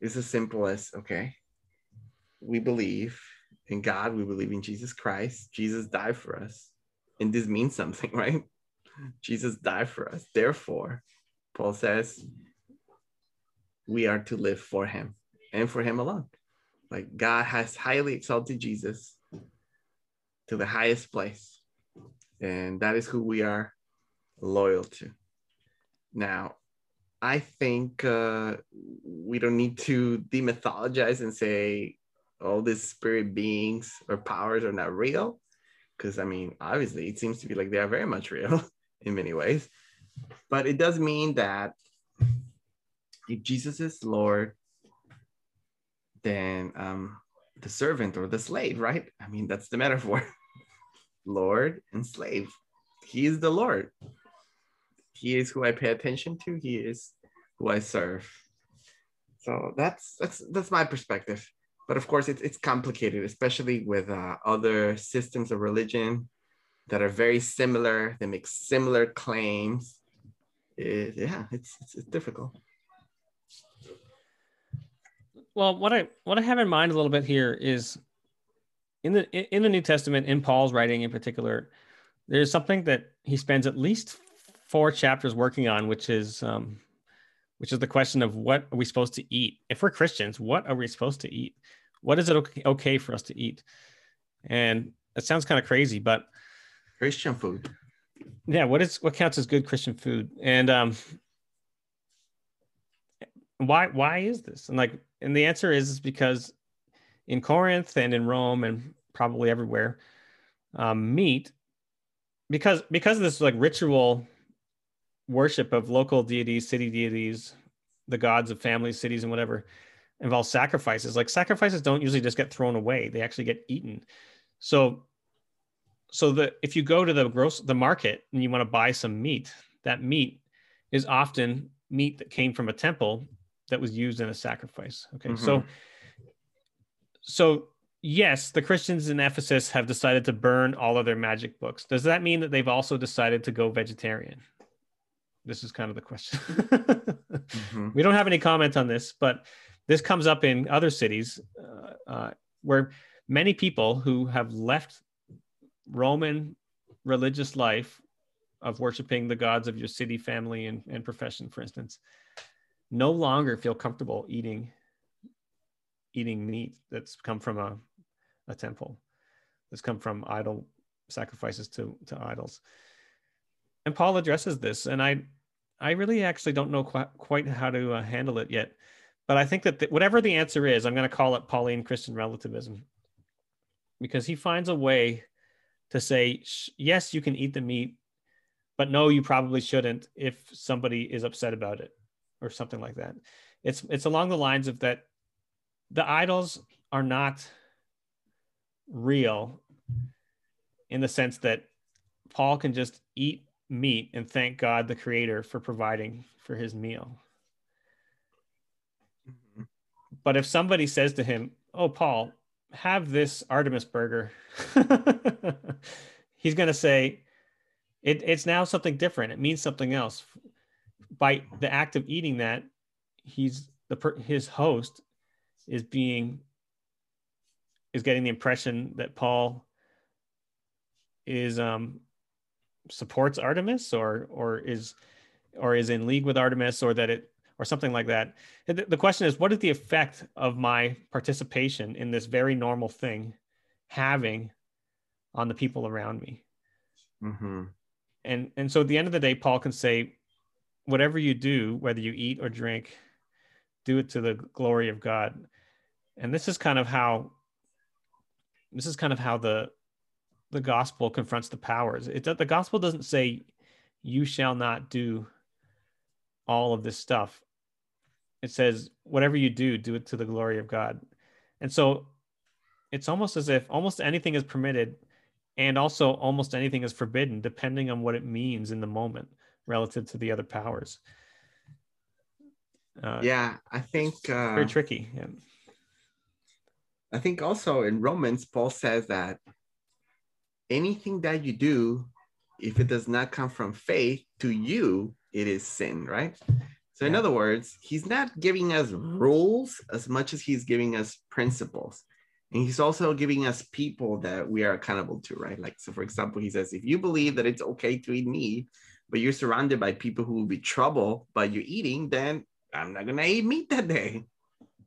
is as simple as okay, we believe in God, we believe in Jesus Christ. Jesus died for us. And this means something, right? Jesus died for us. Therefore, Paul says, we are to live for him and for him alone. Like God has highly exalted Jesus to the highest place. And that is who we are loyal to. Now, I think uh, we don't need to demythologize and say all these spirit beings or powers are not real. Because, I mean, obviously, it seems to be like they are very much real in many ways. But it does mean that if Jesus is Lord, then um, the servant or the slave, right? I mean, that's the metaphor Lord and slave. He is the Lord. He is who I pay attention to. He is who I serve. So that's that's that's my perspective. But of course, it's it's complicated, especially with uh, other systems of religion that are very similar. They make similar claims. It, yeah, it's, it's it's difficult. Well, what I what I have in mind a little bit here is in the in the New Testament, in Paul's writing in particular, there's something that he spends at least four chapters working on, which is um, which is the question of what are we supposed to eat? If we're Christians, what are we supposed to eat? What is it okay, okay for us to eat? And it sounds kind of crazy, but Christian food. Yeah, what is what counts as good Christian food? And um why why is this? And like and the answer is, is because in Corinth and in Rome and probably everywhere, um, meat because because of this like ritual worship of local deities, city deities, the gods of families, cities, and whatever involves sacrifices. Like sacrifices don't usually just get thrown away; they actually get eaten. So, so the if you go to the gross the market and you want to buy some meat, that meat is often meat that came from a temple that was used in a sacrifice. Okay, mm-hmm. so so yes, the Christians in Ephesus have decided to burn all of their magic books. Does that mean that they've also decided to go vegetarian? This is kind of the question. mm-hmm. We don't have any comment on this, but this comes up in other cities uh, uh, where many people who have left Roman religious life of worshiping the gods of your city, family, and, and profession, for instance, no longer feel comfortable eating eating meat that's come from a, a temple, that's come from idol sacrifices to, to idols. And Paul addresses this, and I I really actually don't know quite, how to uh, handle it yet. But I think that the, whatever the answer is, I'm going to call it Pauline Christian relativism because he finds a way to say, yes, you can eat the meat, but no, you probably shouldn't if somebody is upset about it or something like that. It's it's along the lines of that the idols are not real in the sense that Paul can just eat meat and thank God the creator for providing for his meal. Mm-hmm. But if somebody says to him, "Oh Paul, have this Artemis burger." he's going to say it, it's now something different. It means something else. By the act of eating that, he's the his host is being is getting the impression that Paul is um supports Artemis or or is or is in league with Artemis or that it or something like that. The question is, what is the effect of my participation in this very normal thing having on the people around me? Mm-hmm. And and so at the end of the day, Paul can say, whatever you do, whether you eat or drink, do it to the glory of God. And this is kind of how this is kind of how the the gospel confronts the powers. It the gospel doesn't say you shall not do all of this stuff. It says whatever you do, do it to the glory of God. And so it's almost as if almost anything is permitted and also almost anything is forbidden depending on what it means in the moment relative to the other powers. Uh, yeah, I think uh, very tricky. Yeah. I think also in Romans, Paul says that anything that you do, if it does not come from faith, to you, it is sin, right? So, in other words, he's not giving us rules as much as he's giving us principles. And he's also giving us people that we are accountable to, right? Like, so for example, he says, if you believe that it's okay to eat meat, but you're surrounded by people who will be trouble by you eating, then I'm not gonna eat meat that day.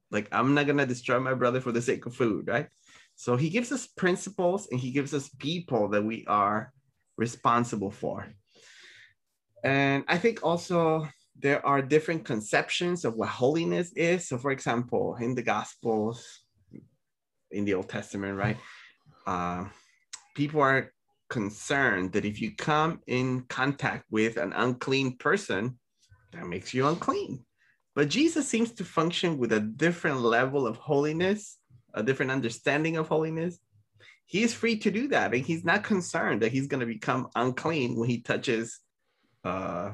Like, I'm not gonna destroy my brother for the sake of food, right? So he gives us principles and he gives us people that we are responsible for. And I think also there are different conceptions of what holiness is. So, for example, in the Gospels, in the Old Testament, right? Uh, people are concerned that if you come in contact with an unclean person, that makes you unclean. But Jesus seems to function with a different level of holiness a different understanding of holiness, he is free to do that. And he's not concerned that he's going to become unclean when he touches uh,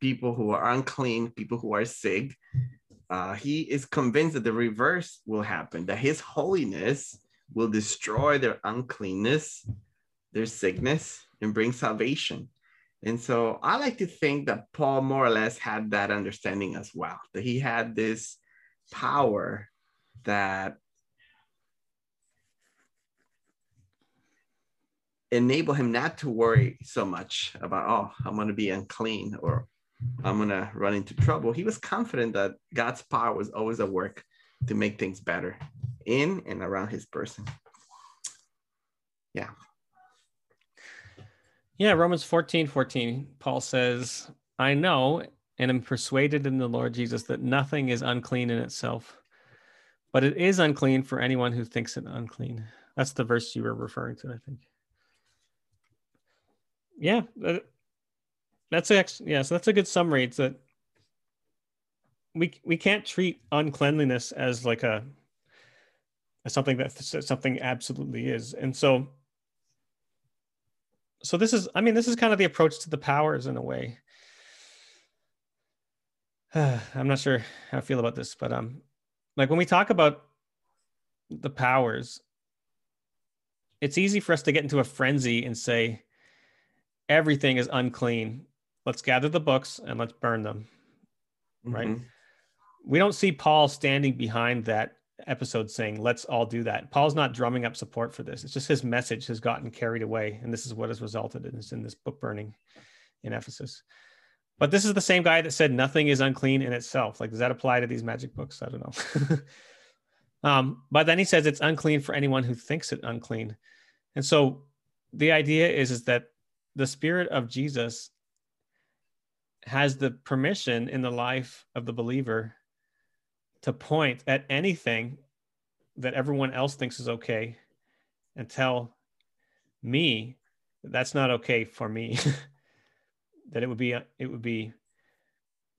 people who are unclean, people who are sick. Uh, he is convinced that the reverse will happen, that his holiness will destroy their uncleanness, their sickness, and bring salvation. And so I like to think that Paul more or less had that understanding as well, that he had this power that enable him not to worry so much about, oh, I'm going to be unclean or I'm going to run into trouble. He was confident that God's power was always at work to make things better in and around his person. Yeah. Yeah, Romans 14 14, Paul says, I know and am persuaded in the Lord Jesus that nothing is unclean in itself but it is unclean for anyone who thinks it unclean. That's the verse you were referring to, I think. Yeah, that's a yeah. So that's a good summary. It's that we we can't treat uncleanliness as like a as something that something absolutely is, and so so this is I mean this is kind of the approach to the powers in a way. I'm not sure how I feel about this, but um, like when we talk about the powers, it's easy for us to get into a frenzy and say everything is unclean. Let's gather the books and let's burn them. Mm-hmm. Right? We don't see Paul standing behind that episode saying, let's all do that. Paul's not drumming up support for this. It's just his message has gotten carried away. And this is what has resulted in this, in this book burning in Ephesus. But this is the same guy that said nothing is unclean in itself. Like, does that apply to these magic books? I don't know. um, but then he says it's unclean for anyone who thinks it unclean. And so the idea is, is that the spirit of Jesus has the permission in the life of the believer to point at anything that everyone else thinks is okay and tell me that that's not okay for me that it would be it would be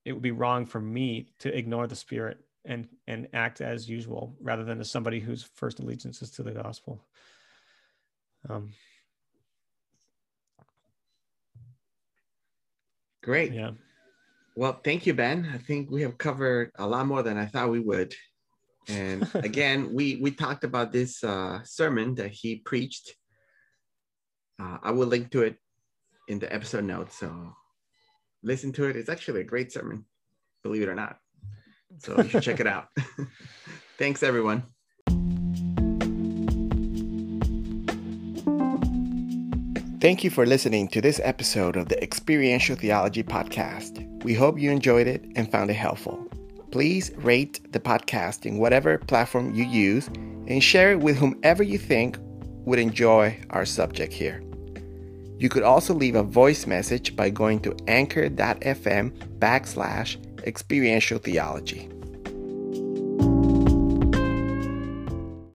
it would be wrong for me to ignore the spirit and and act as usual rather than as somebody whose first allegiance is to the gospel um Great. yeah Well, thank you, Ben. I think we have covered a lot more than I thought we would. And again, we we talked about this uh, sermon that he preached. Uh, I will link to it in the episode notes, so listen to it. It's actually a great sermon, believe it or not. So you should check it out. Thanks, everyone. Thank you for listening to this episode of the Experiential Theology Podcast. We hope you enjoyed it and found it helpful. Please rate the podcast in whatever platform you use and share it with whomever you think would enjoy our subject here. You could also leave a voice message by going to anchor.fm backslash experiential theology.